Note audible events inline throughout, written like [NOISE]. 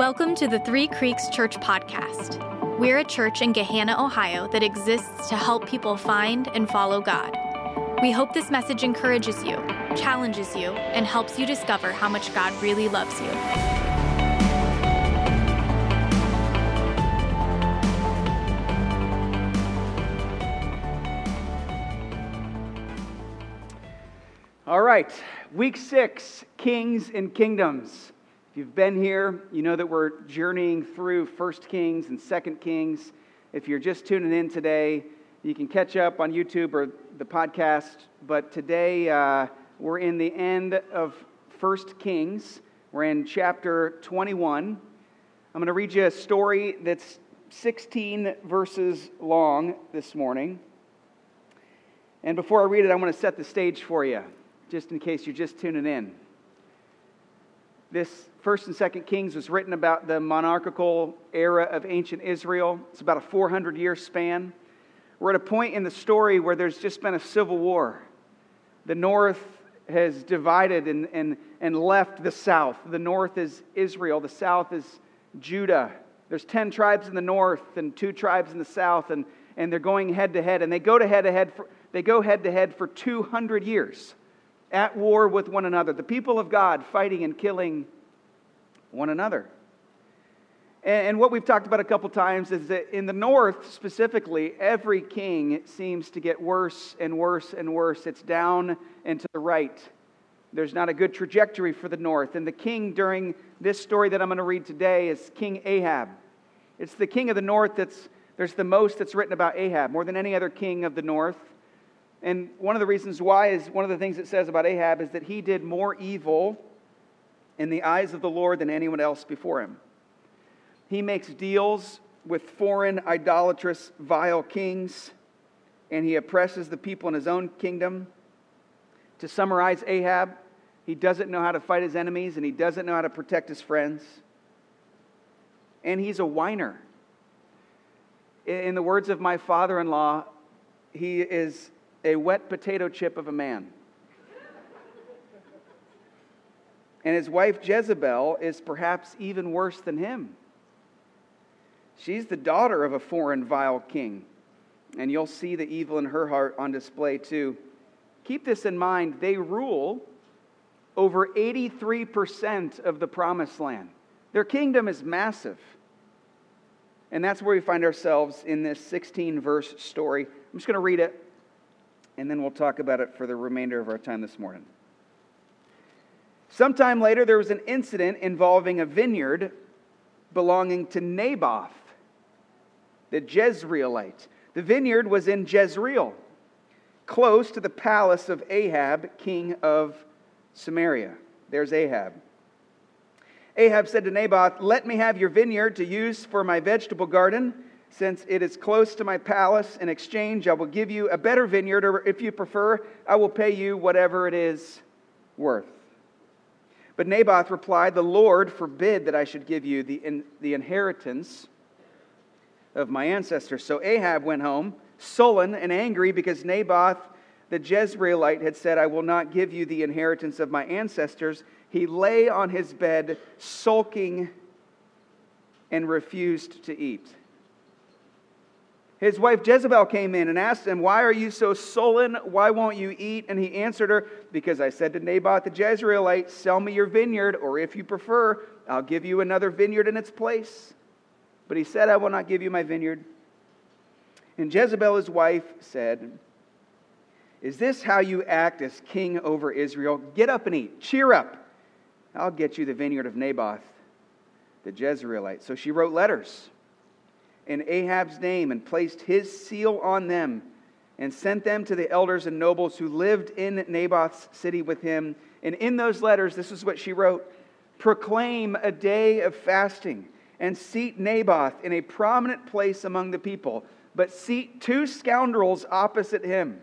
Welcome to the Three Creeks Church Podcast. We're a church in Gahanna, Ohio that exists to help people find and follow God. We hope this message encourages you, challenges you, and helps you discover how much God really loves you. All right, week six Kings and Kingdoms. If you've been here, you know that we're journeying through First Kings and Second Kings. If you're just tuning in today, you can catch up on YouTube or the podcast. But today uh, we're in the end of First Kings. We're in chapter 21. I'm going to read you a story that's 16 verses long this morning. And before I read it, I want to set the stage for you, just in case you're just tuning in. This First and Second Kings was written about the monarchical era of ancient Israel. It's about a 400 year span. We're at a point in the story where there's just been a civil war. The north has divided and, and, and left the south. The north is Israel, the south is Judah. There's 10 tribes in the north and two tribes in the south, and, and they're going head to head. And they go to head to head for, they go head to head for 200 years at war with one another. The people of God fighting and killing one another. And what we've talked about a couple times is that in the north specifically, every king seems to get worse and worse and worse. It's down and to the right. There's not a good trajectory for the north. And the king during this story that I'm going to read today is King Ahab. It's the king of the north that's, there's the most that's written about Ahab, more than any other king of the north. And one of the reasons why is one of the things it says about Ahab is that he did more evil in the eyes of the Lord than anyone else before him. He makes deals with foreign, idolatrous, vile kings, and he oppresses the people in his own kingdom. To summarize Ahab, he doesn't know how to fight his enemies and he doesn't know how to protect his friends. And he's a whiner. In the words of my father in law, he is a wet potato chip of a man. And his wife Jezebel is perhaps even worse than him. She's the daughter of a foreign, vile king. And you'll see the evil in her heart on display too. Keep this in mind they rule over 83% of the promised land. Their kingdom is massive. And that's where we find ourselves in this 16 verse story. I'm just going to read it, and then we'll talk about it for the remainder of our time this morning. Sometime later, there was an incident involving a vineyard belonging to Naboth, the Jezreelite. The vineyard was in Jezreel, close to the palace of Ahab, king of Samaria. There's Ahab. Ahab said to Naboth, Let me have your vineyard to use for my vegetable garden. Since it is close to my palace, in exchange, I will give you a better vineyard, or if you prefer, I will pay you whatever it is worth. But Naboth replied, The Lord forbid that I should give you the, in, the inheritance of my ancestors. So Ahab went home, sullen and angry, because Naboth the Jezreelite had said, I will not give you the inheritance of my ancestors. He lay on his bed, sulking, and refused to eat. His wife Jezebel came in and asked him, Why are you so sullen? Why won't you eat? And he answered her, Because I said to Naboth the Jezreelite, Sell me your vineyard, or if you prefer, I'll give you another vineyard in its place. But he said, I will not give you my vineyard. And Jezebel, his wife, said, Is this how you act as king over Israel? Get up and eat. Cheer up. I'll get you the vineyard of Naboth the Jezreelite. So she wrote letters in Ahab's name and placed his seal on them and sent them to the elders and nobles who lived in Naboth's city with him. And in those letters, this is what she wrote Proclaim a day of fasting and seat Naboth in a prominent place among the people, but seat two scoundrels opposite him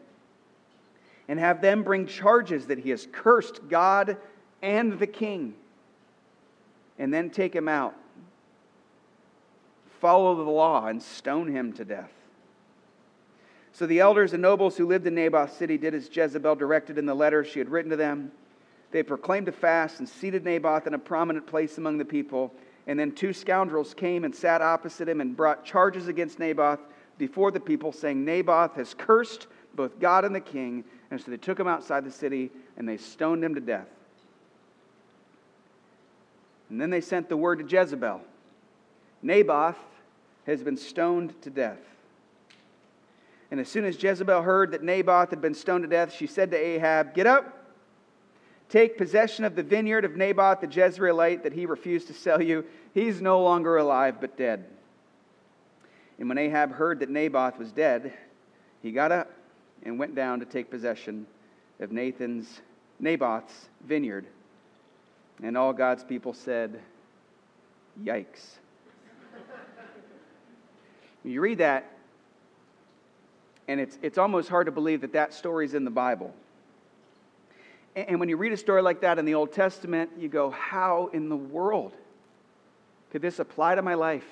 and have them bring charges that he has cursed God and the king, and then take him out follow the law and stone him to death. So the elders and nobles who lived in Naboth's city did as Jezebel directed in the letter she had written to them. They proclaimed a fast and seated Naboth in a prominent place among the people. And then two scoundrels came and sat opposite him and brought charges against Naboth before the people, saying, Naboth has cursed both God and the king. And so they took him outside the city and they stoned him to death. And then they sent the word to Jezebel Naboth has been stoned to death. And as soon as Jezebel heard that Naboth had been stoned to death, she said to Ahab, Get up, take possession of the vineyard of Naboth the Jezreelite that he refused to sell you. He's no longer alive, but dead. And when Ahab heard that Naboth was dead, he got up and went down to take possession of Nathan's, Naboth's vineyard. And all God's people said, Yikes. You read that, and it's, it's almost hard to believe that that story's in the Bible. And, and when you read a story like that in the Old Testament, you go, How in the world could this apply to my life?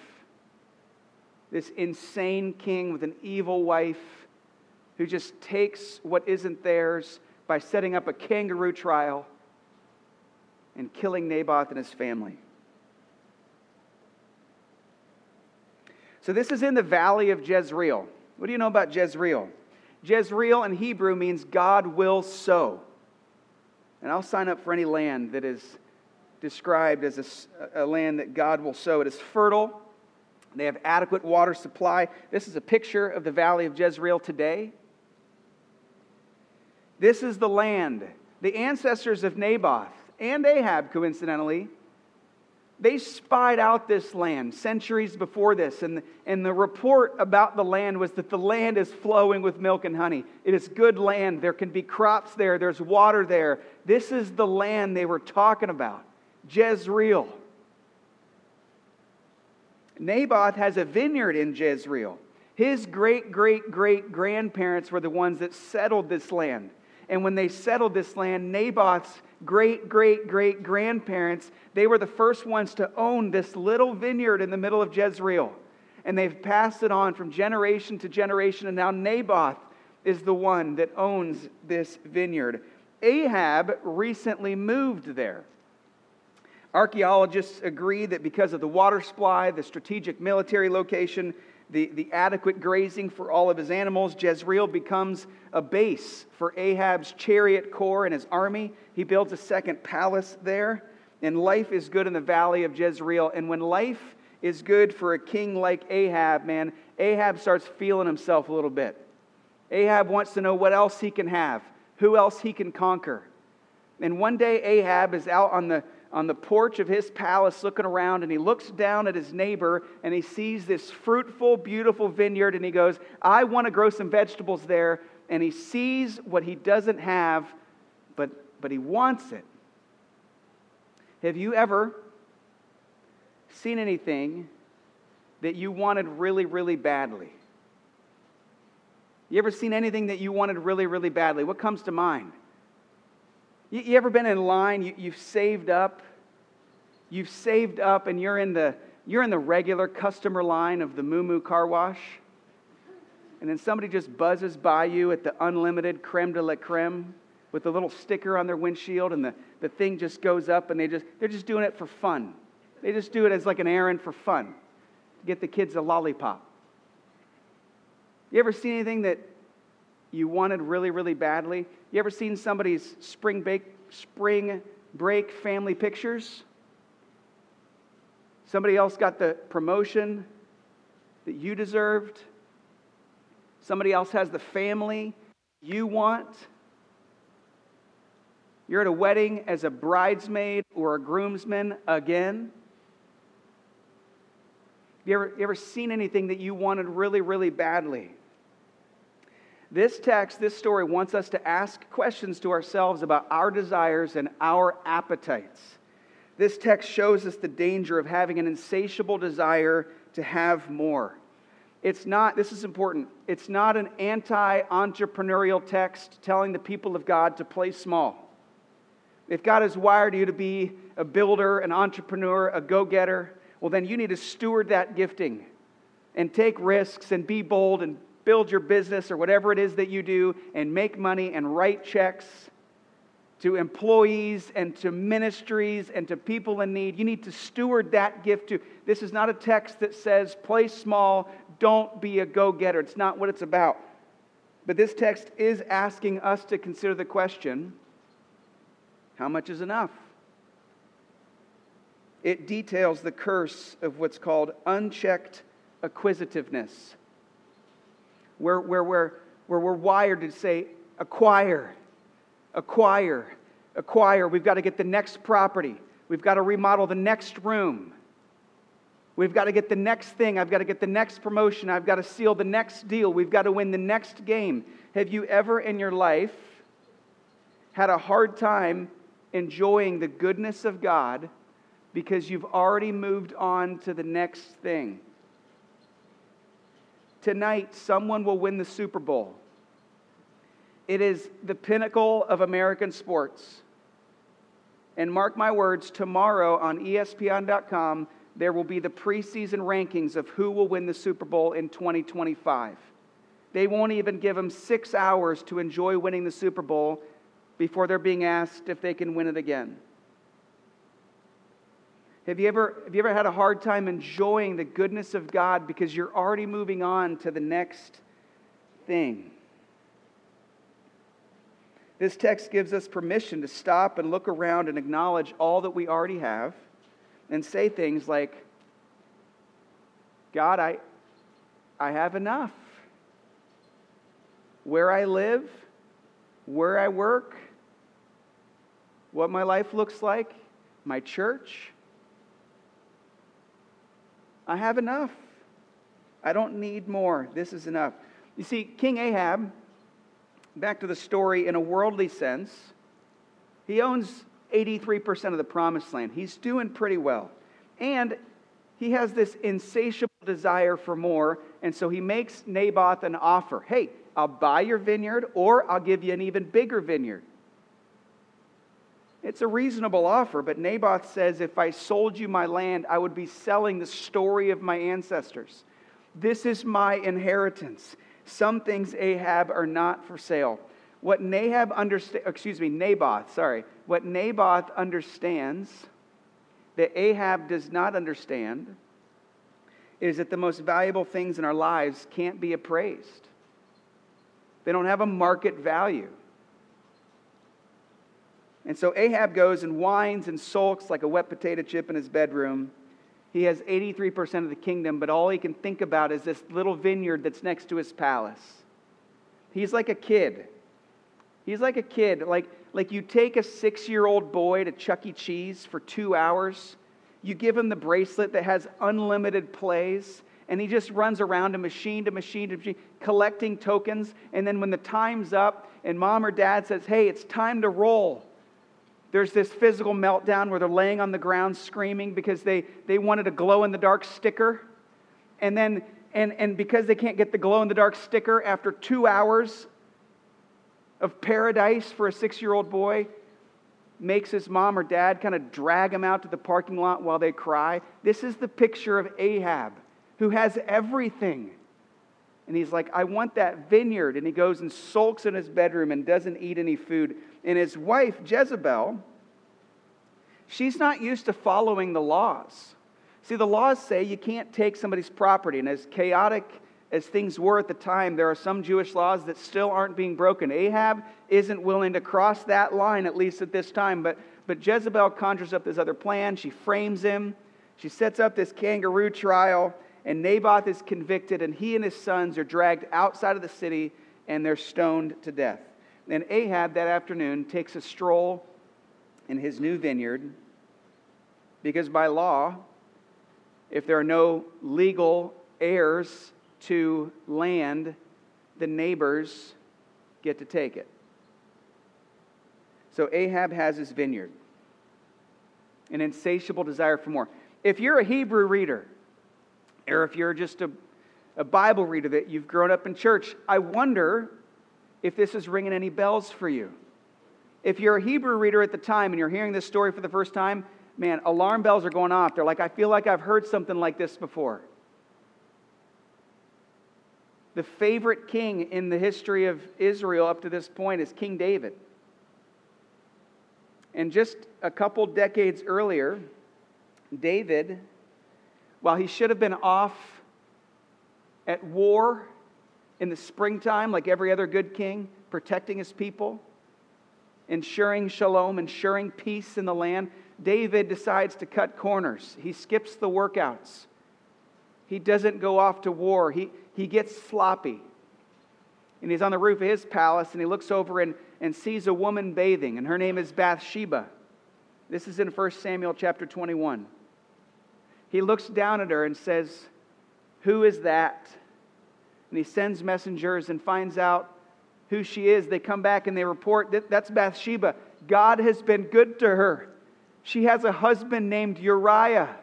This insane king with an evil wife who just takes what isn't theirs by setting up a kangaroo trial and killing Naboth and his family. So, this is in the valley of Jezreel. What do you know about Jezreel? Jezreel in Hebrew means God will sow. And I'll sign up for any land that is described as a, a, land that God will sow. It is fertile, they have adequate water supply. This is a picture of the valley of Jezreel today. This is the land. The ancestors of Naboth and Ahab, coincidentally, they spied out this land centuries before this, and, and the report about the land was that the land is flowing with milk and honey. It is good land. There can be crops there, there's water there. This is the land they were talking about Jezreel. Naboth has a vineyard in Jezreel. His great great great grandparents were the ones that settled this land. And when they settled this land, Naboth's great great great grandparents, they were the first ones to own this little vineyard in the middle of Jezreel. And they've passed it on from generation to generation. And now Naboth is the one that owns this vineyard. Ahab recently moved there. Archaeologists agree that because of the water supply, the strategic military location, the, the adequate grazing for all of his animals, Jezreel becomes a base for Ahab's chariot corps and his army. He builds a second palace there, and life is good in the valley of Jezreel. And when life is good for a king like Ahab, man, Ahab starts feeling himself a little bit. Ahab wants to know what else he can have, who else he can conquer. And one day, Ahab is out on the on the porch of his palace looking around and he looks down at his neighbor and he sees this fruitful, beautiful vineyard and he goes, I want to grow some vegetables there. And he sees what he doesn't have, but, but he wants it. Have you ever seen anything that you wanted really, really badly? You ever seen anything that you wanted really, really badly? What comes to mind? You, you ever been in line? You, you've saved up. You've saved up, and you're in the you're in the regular customer line of the Moo Car Wash, and then somebody just buzzes by you at the unlimited creme de la creme with a little sticker on their windshield, and the, the thing just goes up, and they just they're just doing it for fun. They just do it as like an errand for fun to get the kids a lollipop. You ever seen anything that you wanted really, really badly? You ever seen somebody's spring break, spring break family pictures? Somebody else got the promotion that you deserved. Somebody else has the family you want. You're at a wedding as a bridesmaid or a groomsman again. You ever, you ever seen anything that you wanted really, really badly? This text, this story wants us to ask questions to ourselves about our desires and our appetites. This text shows us the danger of having an insatiable desire to have more. It's not, this is important, it's not an anti entrepreneurial text telling the people of God to play small. If God has wired you to be a builder, an entrepreneur, a go getter, well, then you need to steward that gifting and take risks and be bold and build your business or whatever it is that you do and make money and write checks. to employees and to ministries and to people in need. You need to steward that gift too. This is not a text that says, play small, don't be a go getter. It's not what it's about. But this text is asking us to consider the question how much is enough? It details the curse of what's called unchecked acquisitiveness, where, where, where, where we're wired to say, acquire, acquire, acquire. We've got to get the next property. We've got to remodel the next room. We've got to get the next thing. I've got to get the next promotion. I've got to seal the next deal. We've got to win the next game. Have you ever in your life had a hard time enjoying the goodness of God because you've already moved on to the next thing? Tonight, someone will win the Super Bowl. It is the pinnacle of American sports. And mark my words, tomorrow on ESPN.com, there will be the preseason rankings of who will win the Super Bowl in 2025. They won't even give them six hours to enjoy winning the Super Bowl before they're being asked if they can win it again. Have you, ever, have you ever had a hard time enjoying the goodness of God because you're already moving on to the next thing? This text gives us permission to stop and look around and acknowledge all that we already have and say things like, God, I, I have enough. Where I live, where I work, what my life looks like, my church, I have enough. I don't need more. This is enough. You see, King Ahab, back to the story in a worldly sense, he owns 83% of the promised land. He's doing pretty well. And he has this insatiable desire for more. And so he makes Naboth an offer hey, I'll buy your vineyard, or I'll give you an even bigger vineyard. It's a reasonable offer, but Naboth says, If I sold you my land, I would be selling the story of my ancestors. This is my inheritance. Some things, Ahab, are not for sale. What Nahab understand, excuse me, Naboth, sorry, what Naboth understands that Ahab does not understand is that the most valuable things in our lives can't be appraised. They don't have a market value. And so Ahab goes and whines and sulks like a wet potato chip in his bedroom. He has 83% of the kingdom, but all he can think about is this little vineyard that's next to his palace. He's like a kid He's like a kid. Like, like you take a six year old boy to Chuck E. Cheese for two hours, you give him the bracelet that has unlimited plays, and he just runs around to machine to machine to machine, collecting tokens. And then when the time's up and mom or dad says, hey, it's time to roll, there's this physical meltdown where they're laying on the ground screaming because they, they wanted a glow in the dark sticker. And then, and, and because they can't get the glow in the dark sticker after two hours of paradise for a six year old boy makes his mom or dad kind of drag him out to the parking lot while they cry. This is the picture of Ahab, who has everything. And he's like, I want that vineyard. And he goes and sulks in his bedroom and doesn't eat any food. And his wife, Jezebel, she's not used to following the laws. See, the laws say you can't take somebody's property. And as chaotic as things were at the time, there are some Jewish laws that still aren't being broken. Ahab isn't willing to cross that line, at least at this time. But, but Jezebel conjures up this other plan. She frames him. She sets up this kangaroo trial, and Naboth is convicted, and he and his sons are dragged outside of the city, and they're stoned to death. And Ahab that afternoon takes a stroll in his new vineyard because by law, if there are no legal heirs to land, the neighbors get to take it. So Ahab has his vineyard, an insatiable desire for more. If you're a Hebrew reader, or if you're just a, a Bible reader that you've grown up in church, I wonder if this is ringing any bells for you. If you're a Hebrew reader at the time and you're hearing this story for the first time, man, alarm bells are going off. They're like, I feel like I've heard something like this before the favorite king in the history of Israel up to this point is King David. And just a couple decades earlier, David, while he should have been off at war in the springtime, like every other good king, protecting his people, ensuring shalom, ensuring peace in the land, David decides to cut corners. He skips the workouts. He doesn't go off to war. He, he gets sloppy. And he's on the roof of his palace and he looks over and, and sees a woman bathing, and her name is Bathsheba. This is in 1 Samuel chapter 21. He looks down at her and says, Who is that? And he sends messengers and finds out who she is. They come back and they report that that's Bathsheba. God has been good to her. She has a husband named Uriah.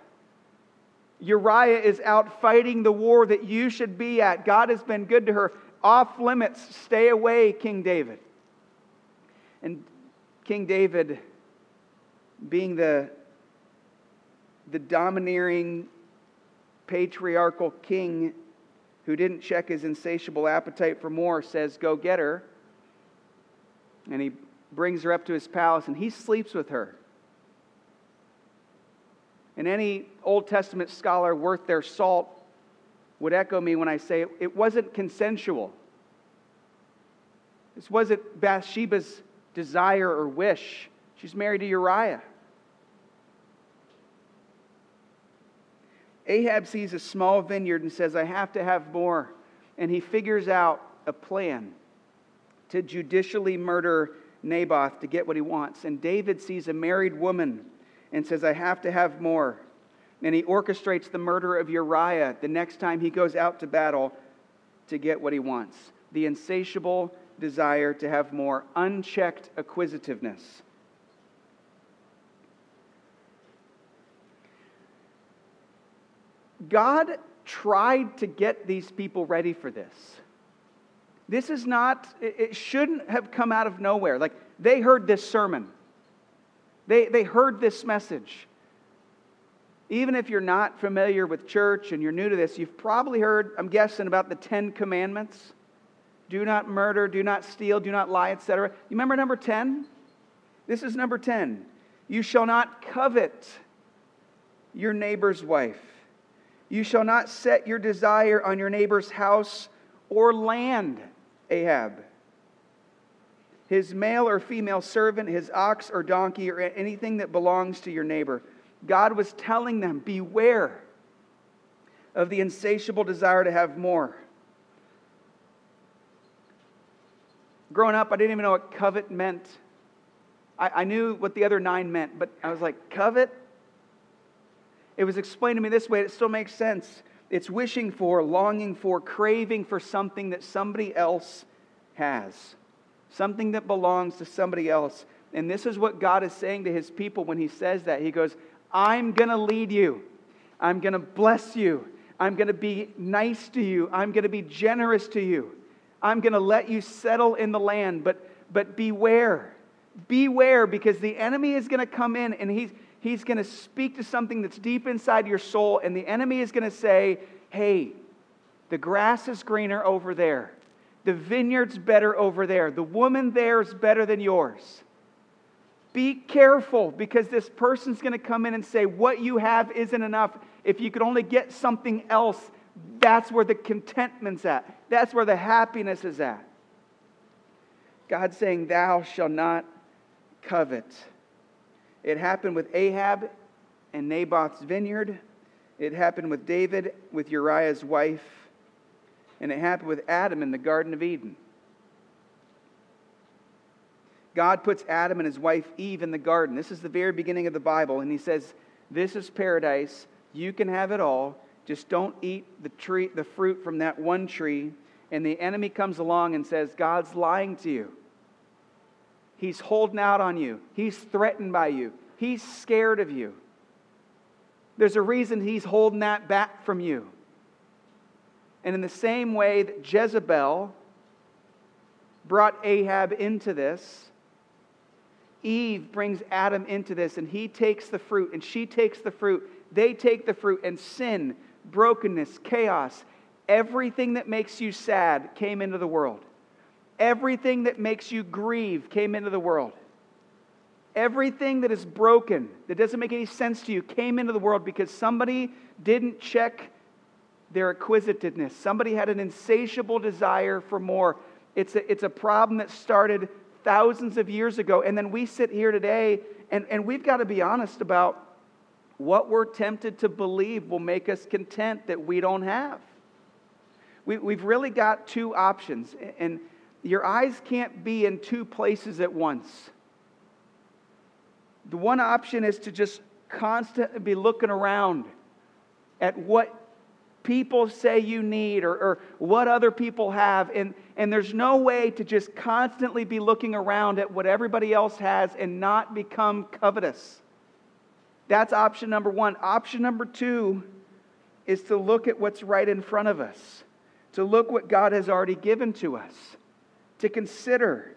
Uriah is out fighting the war that you should be at. God has been good to her. Off limits. Stay away, King David. And King David, being the, the domineering patriarchal king who didn't check his insatiable appetite for more, says, Go get her. And he brings her up to his palace and he sleeps with her. And any Old Testament scholar worth their salt would echo me when I say it, wasn't consensual. This wasn't Bathsheba's desire or wish. She's married to Uriah. Ahab sees a small vineyard and says, I have to have more. And he figures out a plan to judicially murder Naboth to get what he wants. And David sees a married woman and says, I have to have more. And he orchestrates the murder of Uriah the next time he goes out to battle to get what he wants. The insatiable desire to have more, unchecked acquisitiveness. God tried to get these people ready for this. This is not, it shouldn't have come out of nowhere. Like, they heard this sermon, they, they heard this message. Even if you're not familiar with church and you're new to this, you've probably heard, I'm guessing, about the Ten Commandments do not murder, do not steal, do not lie, etc. You remember number 10? This is number 10. You shall not covet your neighbor's wife. You shall not set your desire on your neighbor's house or land, Ahab. His male or female servant, his ox or donkey, or anything that belongs to your neighbor. God was telling them, beware of the insatiable desire to have more. Growing up, I didn't even know what covet meant. I, I knew what the other nine meant, but I was like, covet? It was explained to me this way, it still makes sense. It's wishing for, longing for, craving for something that somebody else has, something that belongs to somebody else. And this is what God is saying to his people when he says that. He goes, I'm going to lead you, I'm going to bless you, I'm going to be nice to you, I'm going to be generous to you, I'm going to let you settle in the land. But, but beware. Beware because the enemy is going to come in and he's he's going to speak to something that's deep inside your soul, and the enemy is going to say, Hey, the grass is greener over there. The vineyard's better over there. The woman there is better than yours. Be careful because this person's going to come in and say, What you have isn't enough. If you could only get something else, that's where the contentment's at. That's where the happiness is at. God's saying, Thou shalt not covet. It happened with Ahab and Naboth's vineyard. It happened with David with Uriah's wife. And it happened with Adam in the Garden of Eden. God puts Adam and his wife Eve in the garden. This is the very beginning of the Bible. And he says, This is paradise. You can have it all. Just don't eat the, tree, the fruit from that one tree. And the enemy comes along and says, God's lying to you. He's holding out on you. He's threatened by you. He's scared of you. There's a reason he's holding that back from you. And in the same way that Jezebel brought Ahab into this, Eve brings Adam into this, and he takes the fruit, and she takes the fruit. They take the fruit, and sin, brokenness, chaos, everything that makes you sad came into the world. Everything that makes you grieve came into the world. Everything that is broken, that doesn't make any sense to you, came into the world because somebody didn't check their acquisitiveness. Somebody had an insatiable desire for more. It's a, it's a problem that started thousands of years ago. And then we sit here today and, and we've got to be honest about what we're tempted to believe will make us content that we don't have. We, we've really got two options, and your eyes can't be in two places at once. The one option is to just constantly be looking around at what people say you need or, or, what other people have. And, and there's no way to just constantly be looking around at what everybody else has and not become covetous. That's option number one. Option number two is to look at what's right in front of us, to look what God has already given to us, to consider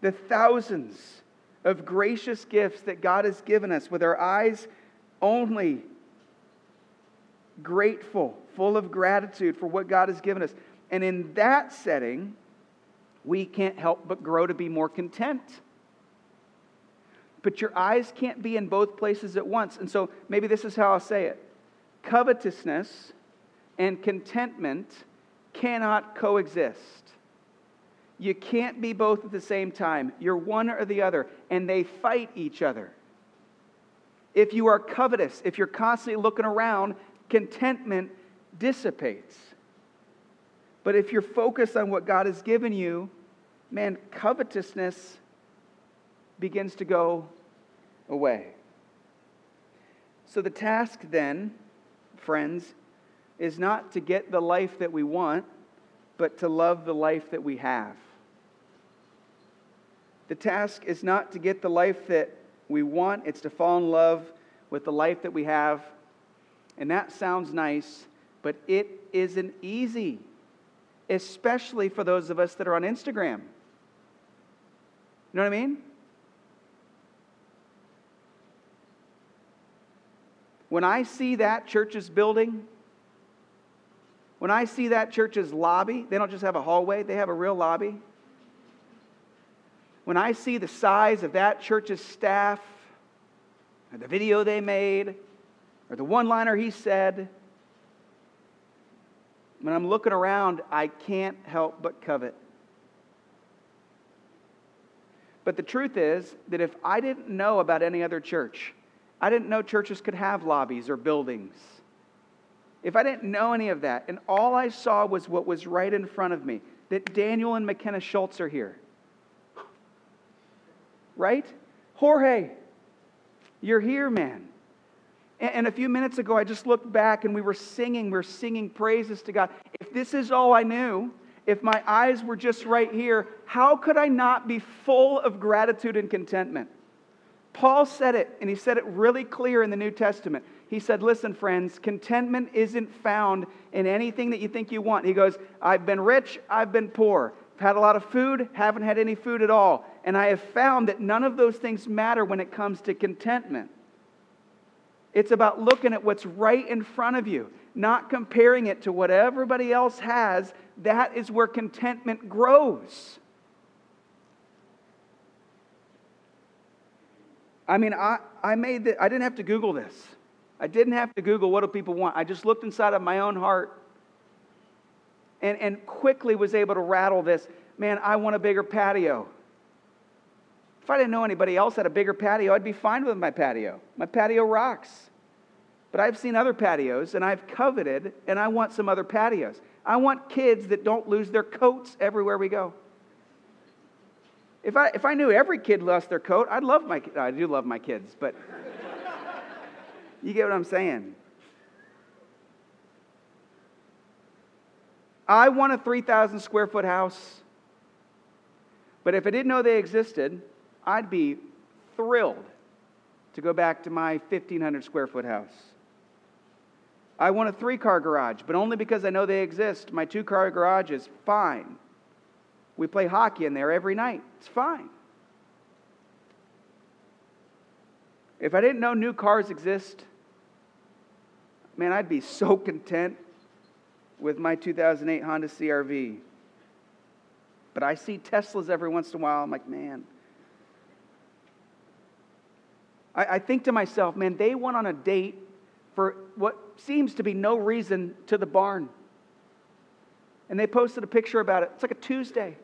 the thousands of gracious gifts that God has given us with our eyes only grateful, full of gratitude for what God has given us. And in that setting, we can't help but grow to be more content. But your eyes can't be in both places at once. And so maybe this is how I'll say it covetousness and contentment cannot coexist. You can't be both at the same time. You're one or the other, and they fight each other. If you are covetous, if you're constantly looking around contentment dissipates. But if you're focused on what God has given you, man, covetousness begins to go away. So the task then, friends, is not to get the life that we want, but to love the life that we have. The task is not to get the life that we want, it's to fall in love with the life that we have and that sounds nice, but it isn't easy, especially for those of us that are on Instagram. You know what I mean? When I see that church's building, when I see that church's lobby, they don't just have a hallway, they have a real lobby. When I see the size of that church's staff, or the video they made, or the one liner he said. When I'm looking around, I can't help but covet. But the truth is that if I didn't know about any other church, I didn't know churches could have lobbies or buildings. If I didn't know any of that, and all I saw was what was right in front of me, that Daniel and McKenna Schultz are here. Right? Jorge, you're here, man. And a few minutes ago, I just looked back and we were singing, we were singing praises to God. If this is all I knew, if my eyes were just right here, how could I not be full of gratitude and contentment? Paul said it, and he said it really clear in the New Testament. He said, Listen, friends, contentment isn't found in anything that you think you want. He goes, I've been rich, I've been poor. I've had a lot of food, haven't had any food at all. And I have found that none of those things matter when it comes to contentment. It's about looking at what's right in front of you, not comparing it to what everybody else has. That is where contentment grows. I mean, I, I made the, I didn't have to Google this. I didn't have to Google what do people want. I just looked inside of my own heart and, and quickly was able to rattle this. Man, I want a bigger patio. If I didn't know anybody else had a bigger patio, I'd be fine with my patio. My patio rocks. But I've seen other patios and I've coveted and I want some other patios. I want kids that don't lose their coats everywhere we go. If I, if I knew every kid lost their coat, I'd love my I do love my kids, but [LAUGHS] you get what I'm saying. I want a 3,000 square foot house, but if I didn't know they existed, I'd be thrilled to go back to my 1,500 square foot house. I want a three car garage, but only because I know they exist. My two car garage is fine. We play hockey in there every night. It's fine. If I didn't know new cars exist, man, I'd be so [LAUGHS] content with my 2008 Honda CRV. But I see Teslas every once in a while. I'm like, man, I, I think to myself, man, they went on a date for what seems to be no reason to the barn. And they posted a picture about it. It's like a Tuesday.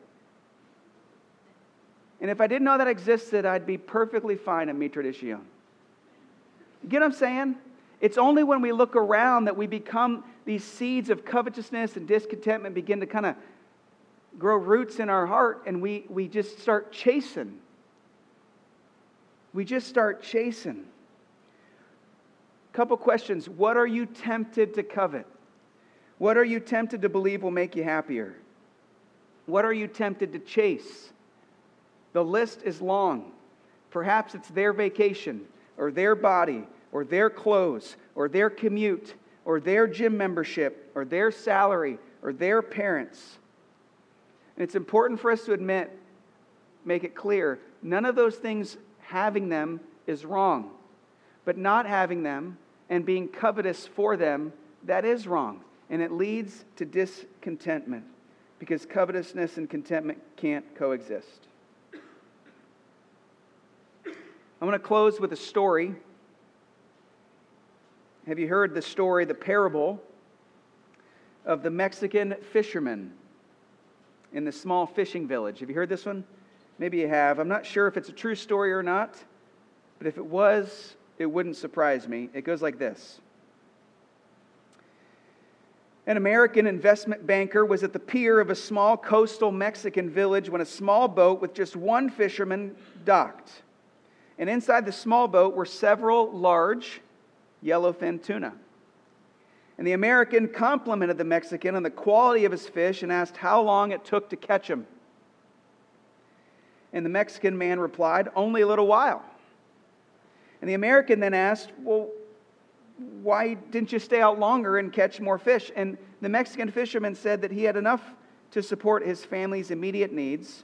And if I didn't know that existed, I'd be perfectly fine at Mi Tradition. You get what I'm saying? It's only when we look around that we become these seeds of covetousness and discontentment begin to kind of grow roots in our heart and we, we just start chasing. We just start chasing. Couple questions. What are you tempted to covet? What are you tempted to believe will make you happier? What are you tempted to chase? The list is long. Perhaps it's their vacation or their body or their clothes or their commute or their gym membership or their salary or their parents. And it's important for us to admit, make it clear, none of those things, having them, is wrong. But not having them and being covetous for them, that is wrong. And it leads to discontentment because covetousness and contentment can't coexist. I'm going to close with a story. Have you heard the story, the parable of the Mexican fisherman in the small fishing village? Have you heard this one? Maybe you have. I'm not sure if it's a true story or not, but if it was, it wouldn't surprise me. It goes like this An American investment banker was at the pier of a small coastal Mexican village when a small boat with just one fisherman docked. And inside the small boat were several large yellowfin tuna. And the American complimented the Mexican on the quality of his fish and asked how long it took to catch him. And the Mexican man replied, Only a little while. And the American then asked, Well, why didn't you stay out longer and catch more fish? And the Mexican fisherman said that he had enough to support his family's immediate needs.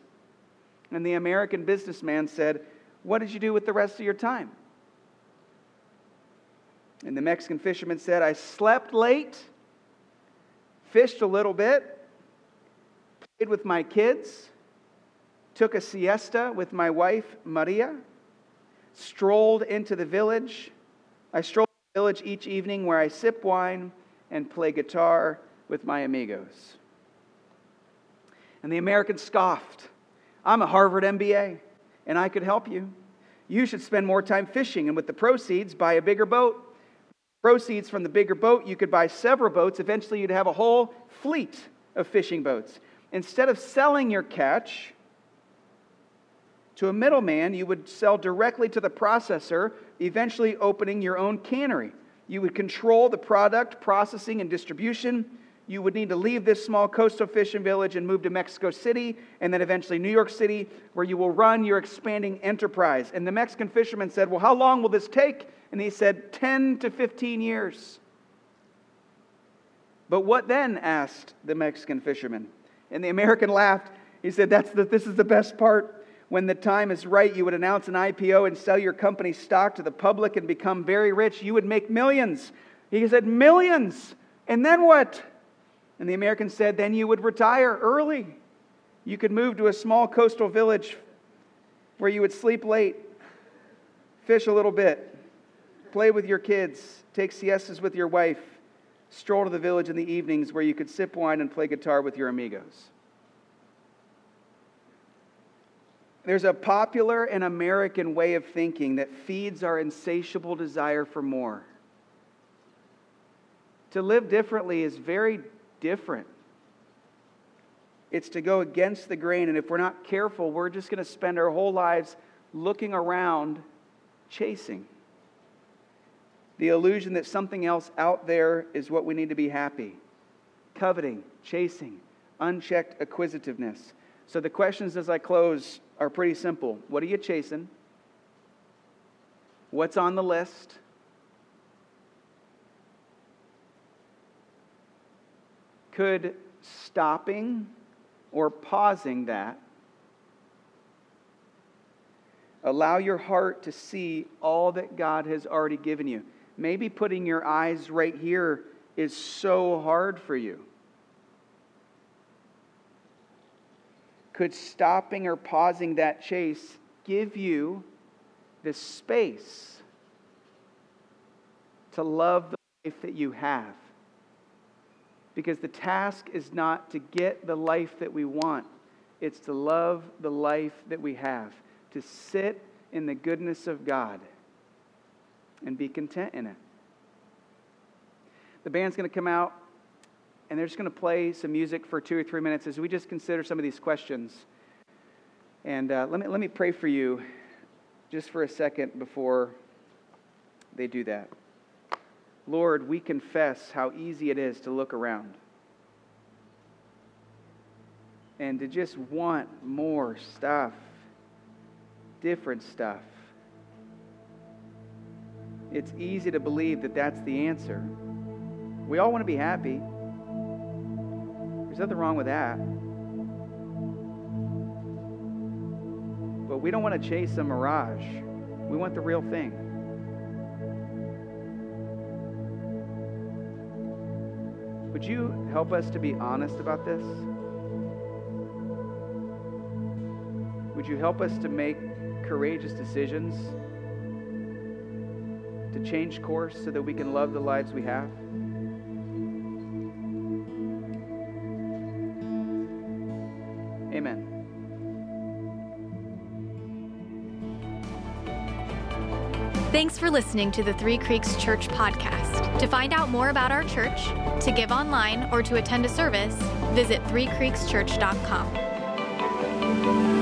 And the American businessman said, what did you do with the rest of your time? And the Mexican fisherman said, I slept late, fished a little bit, played with my kids, took a siesta with my wife, Maria, strolled into the village. I strolled the village each evening where I sip wine and play guitar with my amigos. And the American scoffed. I'm a Harvard MBA and I could help you. You should spend more time fishing, and with the proceeds, buy a bigger boat. Proceeds from the bigger boat, you could buy several boats. Eventually, you'd have a whole fleet of fishing boats. Instead of selling your catch to a middleman, you would sell directly to the processor, eventually opening your own cannery. You would control the product, processing, and distribution you would need to leave this small coastal fishing village and move to Mexico City and then eventually New York City, where you will run your expanding enterprise. And the Mexican fisherman said, Well, how long will this take? And he said, 10 to 15 years. But what then? asked the Mexican fisherman. And the American laughed. He said, That's the, This is the best part. When the time is right, you would announce an IPO and sell your company stock to the public and become very rich. You would make millions. He said, Millions. And then what? And the American said, then you would retire early. You could move to a small coastal village where you would sleep late, fish a little bit, play with your kids, take siestas with your wife, stroll to the village in the evenings where you could sip wine and play guitar with your amigos. There's a popular and American way of thinking that feeds our insatiable desire for more. To live differently is very different. It's to go against the grain, and if we're not careful, we're just going to spend our whole lives looking around, chasing. The illusion that something else out there is what we need to be happy. Coveting, chasing, unchecked acquisitiveness. So the questions as I close are pretty simple. What are you chasing? What's on the list? Could stopping or pausing that allow your heart to see all that God has already given you? Maybe putting your eyes right here is so hard for you. Could stopping or pausing that chase give you the space to love the life that you have. Because the task is not to get the life that we want, it's to love the life that we have, to sit in the goodness of God and be content in it. The band's going to come out and they're just going to play some music for two or three minutes as we just consider some of these questions. And uh, let, me, let me pray for you just for a second before they do that. Lord, we confess how easy it is to look around and to just want more stuff, different stuff. It's easy to believe that that's the answer. We all want to be happy. Nothing wrong with that. But we don't want to chase a mirage. We want the real thing. Would you help us to be honest about this? Would you help us to make courageous decisions to change course so that we can love the lives we have? For listening to the Three Creeks Church podcast. To find out more about our church, to give online, or to attend a service, visit threecreekschurch.com.